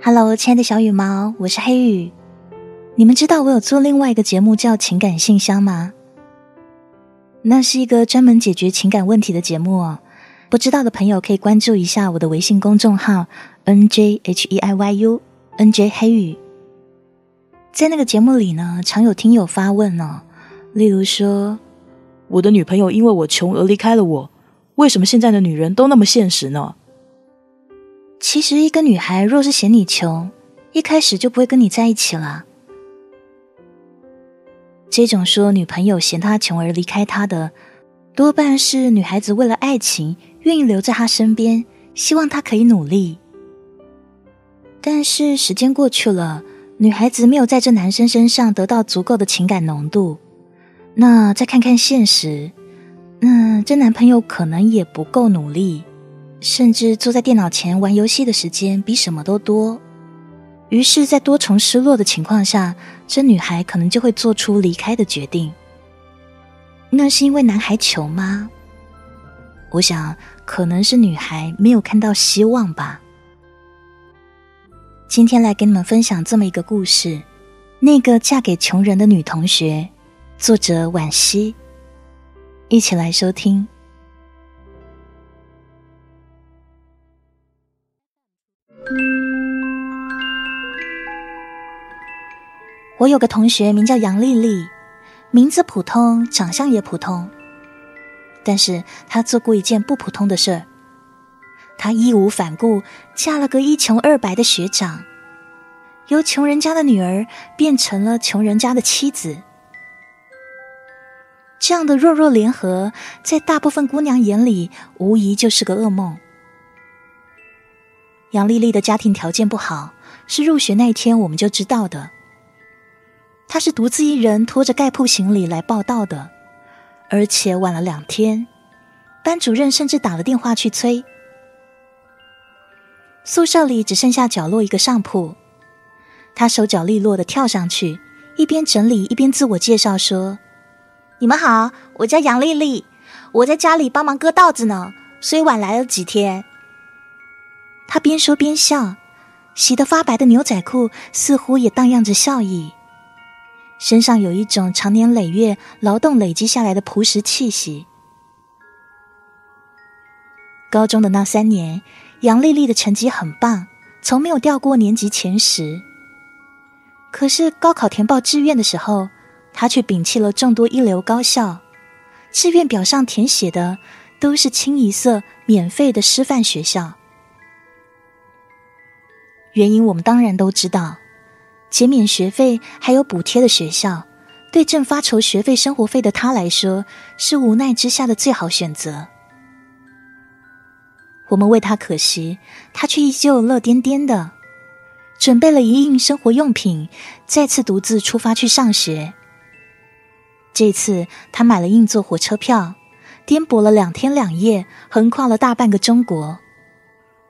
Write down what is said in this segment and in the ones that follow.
Hello，亲爱的小羽毛，我是黑羽。你们知道我有做另外一个节目叫《情感信箱》吗？那是一个专门解决情感问题的节目哦。不知道的朋友可以关注一下我的微信公众号 N J H E I Y U N J 黑羽。在那个节目里呢，常有听友发问哦，例如说，我的女朋友因为我穷而离开了我，为什么现在的女人都那么现实呢？其实，一个女孩若是嫌你穷，一开始就不会跟你在一起了。这种说女朋友嫌他穷而离开他的，多半是女孩子为了爱情愿意留在他身边，希望他可以努力。但是时间过去了，女孩子没有在这男生身上得到足够的情感浓度，那再看看现实，那这男朋友可能也不够努力。甚至坐在电脑前玩游戏的时间比什么都多，于是，在多重失落的情况下，这女孩可能就会做出离开的决定。那是因为男孩穷吗？我想，可能是女孩没有看到希望吧。今天来给你们分享这么一个故事：那个嫁给穷人的女同学，作者惋惜。一起来收听。我有个同学名叫杨丽丽，名字普通，长相也普通。但是她做过一件不普通的事儿，她义无反顾嫁了个一穷二白的学长，由穷人家的女儿变成了穷人家的妻子。这样的弱弱联合，在大部分姑娘眼里，无疑就是个噩梦。杨丽丽的家庭条件不好，是入学那天我们就知道的。她是独自一人拖着盖铺行李来报道的，而且晚了两天，班主任甚至打了电话去催。宿舍里只剩下角落一个上铺，他手脚利落的跳上去，一边整理一边自我介绍说：“你们好，我叫杨丽丽，我在家里帮忙割稻子呢，所以晚来了几天。”他边说边笑，洗得发白的牛仔裤似乎也荡漾着笑意。身上有一种长年累月劳动累积下来的朴实气息。高中的那三年，杨丽丽的成绩很棒，从没有掉过年级前十。可是高考填报志愿的时候，她却摒弃了众多一流高校，志愿表上填写的都是清一色免费的师范学校。原因我们当然都知道。减免学费还有补贴的学校，对正发愁学费生活费的他来说，是无奈之下的最好选择。我们为他可惜，他却依旧乐颠颠的，准备了一应生活用品，再次独自出发去上学。这次他买了硬座火车票，颠簸了两天两夜，横跨了大半个中国，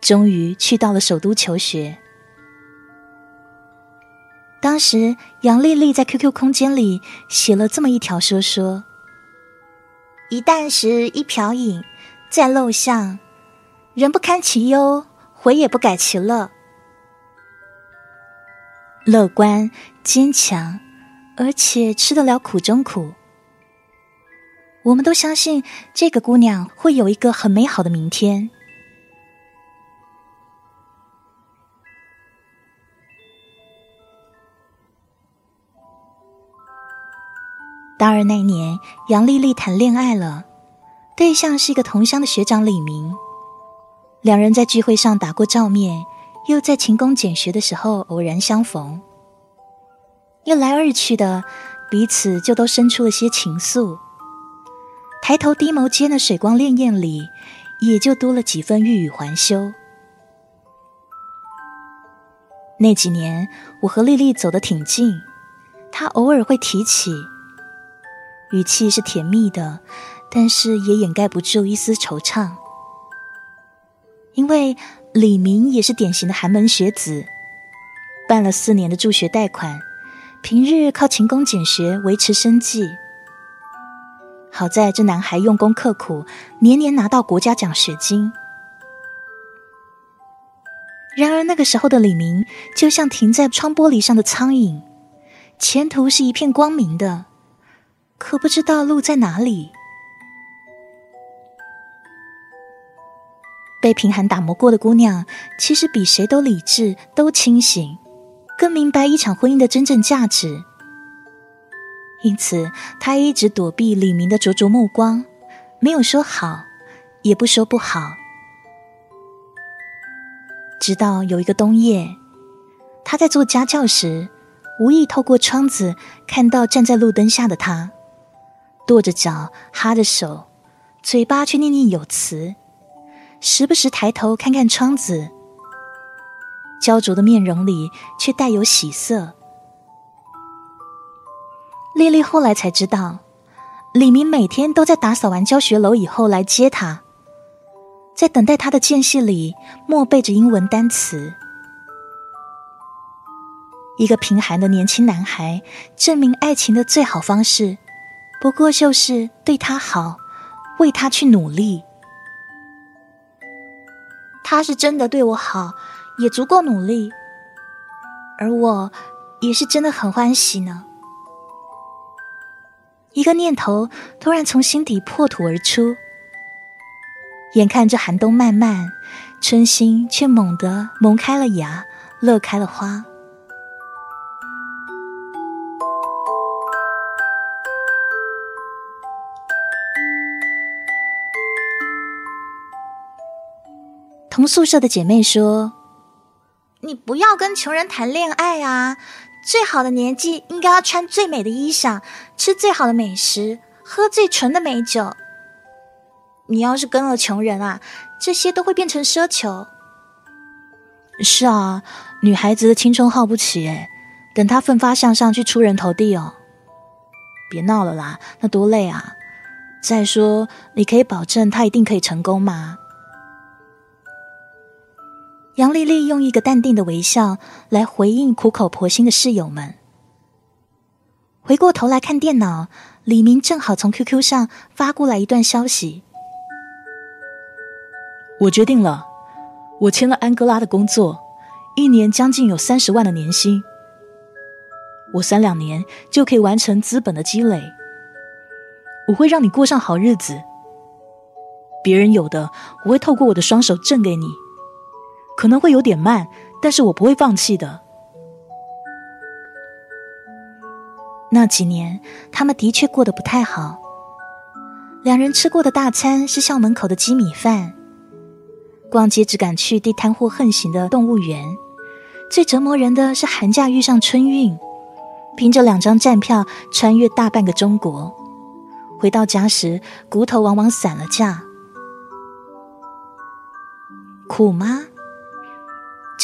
终于去到了首都求学。当时，杨丽丽在 QQ 空间里写了这么一条说说：“一箪食，一瓢饮，在陋巷，人不堪其忧，回也不改其乐。乐观坚强，而且吃得了苦中苦。我们都相信这个姑娘会有一个很美好的明天。”大二那年，杨丽丽谈恋爱了，对象是一个同乡的学长李明。两人在聚会上打过照面，又在勤工俭学的时候偶然相逢。一来二去的，彼此就都生出了些情愫。抬头低眸间的水光潋滟里，也就多了几分欲语还休。那几年，我和丽丽走得挺近，她偶尔会提起。语气是甜蜜的，但是也掩盖不住一丝惆怅。因为李明也是典型的寒门学子，办了四年的助学贷款，平日靠勤工俭学维持生计。好在这男孩用功刻苦，年年拿到国家奖学金。然而那个时候的李明，就像停在窗玻璃上的苍蝇，前途是一片光明的，可不知道路在哪里。被贫寒打磨过的姑娘，其实比谁都理智，都清醒，更明白一场婚姻的真正价值。因此，她一直躲避李明的灼灼目光，没有说好，也不说不好。直到有一个冬夜，她在做家教时，无意透过窗子看到站在路灯下的他，跺着脚，哈着手，嘴巴却念念有词。时不时抬头看看窗子，焦灼的面容里却带有喜色。丽丽后来才知道，李明每天都在打扫完教学楼以后来接她，在等待他的间隙里默背着英文单词。一个贫寒的年轻男孩证明爱情的最好方式，不过就是对他好，为他去努力。他是真的对我好，也足够努力，而我也是真的很欢喜呢。一个念头突然从心底破土而出，眼看着寒冬漫漫，春心却猛地萌开了芽，乐开了花。同宿舍的姐妹说：“你不要跟穷人谈恋爱啊！最好的年纪应该要穿最美的衣裳，吃最好的美食，喝最纯的美酒。你要是跟了穷人啊，这些都会变成奢求。”是啊，女孩子的青春耗不起哎，等她奋发向上去出人头地哦。别闹了啦，那多累啊！再说，你可以保证她一定可以成功吗？杨丽丽用一个淡定的微笑来回应苦口婆心的室友们。回过头来看电脑，李明正好从 QQ 上发过来一段消息：“我决定了，我签了安哥拉的工作，一年将近有三十万的年薪。我三两年就可以完成资本的积累。我会让你过上好日子。别人有的，我会透过我的双手挣给你。”可能会有点慢，但是我不会放弃的。那几年，他们的确过得不太好。两人吃过的大餐是校门口的鸡米饭，逛街只敢去地摊货横行的动物园。最折磨人的是寒假遇上春运，凭着两张站票穿越大半个中国，回到家时骨头往往散了架。苦吗？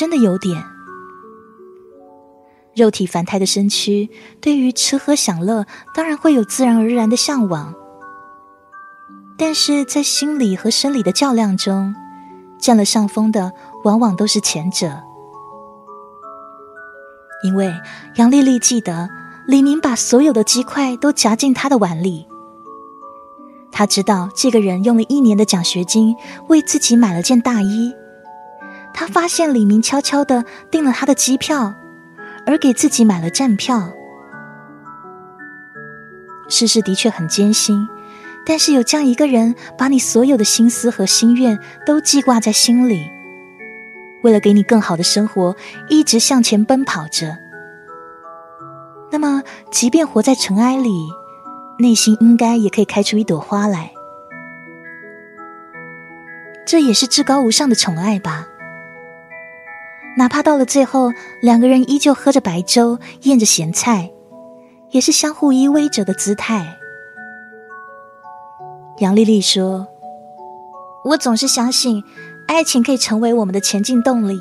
真的有点，肉体凡胎的身躯，对于吃喝享乐，当然会有自然而然的向往。但是在心理和生理的较量中，占了上风的，往往都是前者。因为杨丽丽记得，李明把所有的鸡块都夹进她的碗里。他知道，这个人用了一年的奖学金，为自己买了件大衣。他发现李明悄悄的订了他的机票，而给自己买了站票。世事的确很艰辛，但是有这样一个人，把你所有的心思和心愿都记挂在心里，为了给你更好的生活，一直向前奔跑着。那么，即便活在尘埃里，内心应该也可以开出一朵花来。这也是至高无上的宠爱吧。哪怕到了最后，两个人依旧喝着白粥，咽着咸菜，也是相互依偎着的姿态。杨丽丽说：“我总是相信，爱情可以成为我们的前进动力。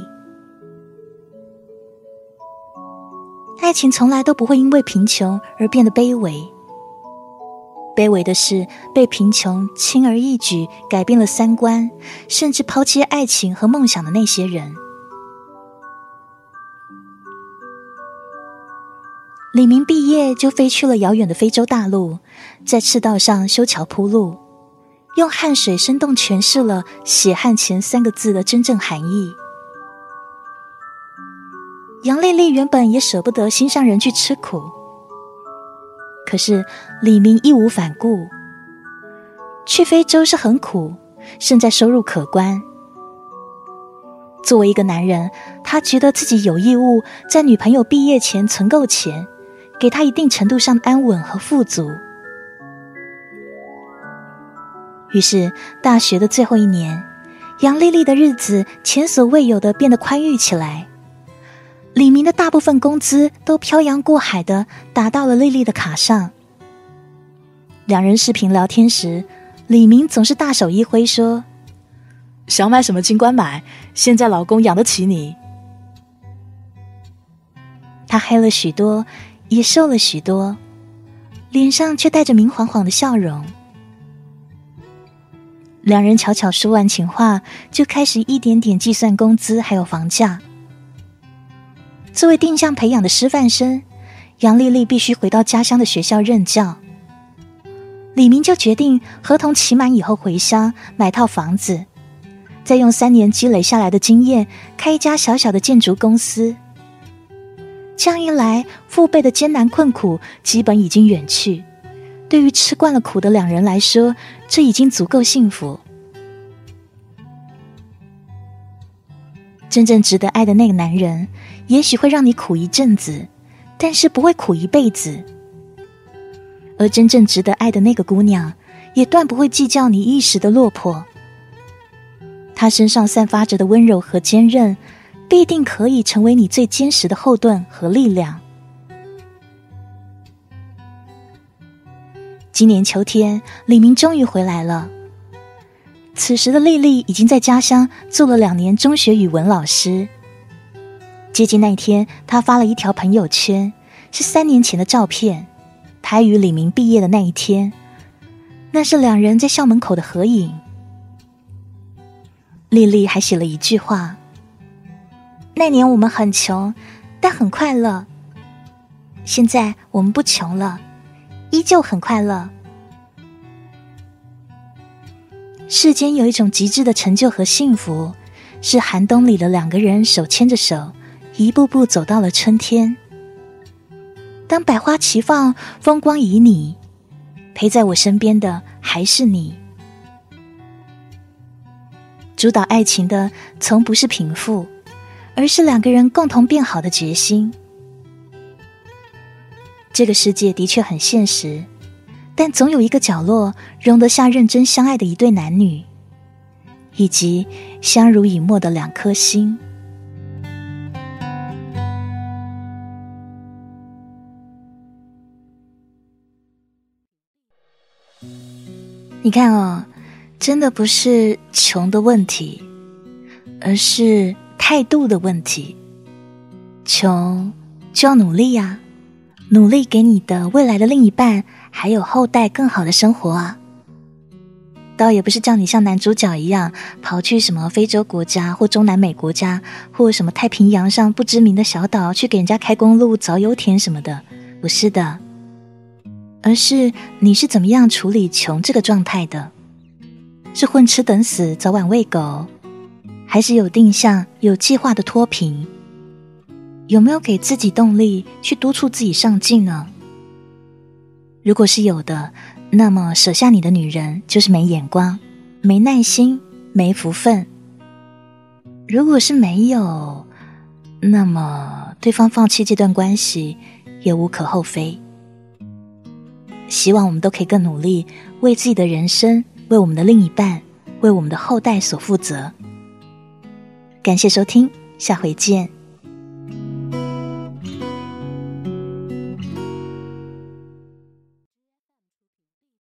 爱情从来都不会因为贫穷而变得卑微，卑微的是被贫穷轻而易举改变了三观，甚至抛弃爱情和梦想的那些人。”李明毕业就飞去了遥远的非洲大陆，在赤道上修桥铺路，用汗水生动诠释了“血汗钱”三个字的真正含义。杨丽丽原本也舍不得心上人去吃苦，可是李明义无反顾。去非洲是很苦，胜在收入可观。作为一个男人，他觉得自己有义务在女朋友毕业前存够钱，给她一定程度上的安稳和富足。于是，大学的最后一年，杨丽丽的日子前所未有的变得宽裕起来。李明的大部分工资都漂洋过海的打到了丽丽的卡上。两人视频聊天时，李明总是大手一挥说。想买什么尽管买，现在老公养得起你。他黑了许多，也瘦了许多，脸上却带着明晃晃的笑容。两人悄悄说完情话，就开始一点点计算工资还有房价。作为定向培养的师范生，杨丽丽必须回到家乡的学校任教。李明就决定合同期满以后回乡买套房子。再用三年积累下来的经验，开一家小小的建筑公司。这样一来，父辈的艰难困苦基本已经远去。对于吃惯了苦的两人来说，这已经足够幸福。真正值得爱的那个男人，也许会让你苦一阵子，但是不会苦一辈子。而真正值得爱的那个姑娘，也断不会计较你一时的落魄。他身上散发着的温柔和坚韧，必定可以成为你最坚实的后盾和力量。今年秋天，李明终于回来了。此时的丽丽已经在家乡做了两年中学语文老师。接近那天，他发了一条朋友圈，是三年前的照片，他与李明毕业的那一天，那是两人在校门口的合影。丽丽还写了一句话：“那年我们很穷，但很快乐。现在我们不穷了，依旧很快乐。世间有一种极致的成就和幸福，是寒冬里的两个人手牵着手，一步步走到了春天。当百花齐放，风光旖旎，陪在我身边的还是你。”主导爱情的从不是贫富，而是两个人共同变好的决心。这个世界的确很现实，但总有一个角落容得下认真相爱的一对男女，以及相濡以沫的两颗心。你看哦。真的不是穷的问题，而是态度的问题。穷就要努力呀，努力给你的未来的另一半还有后代更好的生活啊。倒也不是叫你像男主角一样跑去什么非洲国家或中南美国家，或什么太平洋上不知名的小岛去给人家开公路、凿油田什么的，不是的，而是你是怎么样处理穷这个状态的。是混吃等死，早晚喂狗，还是有定向、有计划的脱贫？有没有给自己动力去督促自己上进呢？如果是有的，那么舍下你的女人就是没眼光、没耐心、没福分；如果是没有，那么对方放弃这段关系也无可厚非。希望我们都可以更努力，为自己的人生。为我们的另一半，为我们的后代所负责。感谢收听，下回见。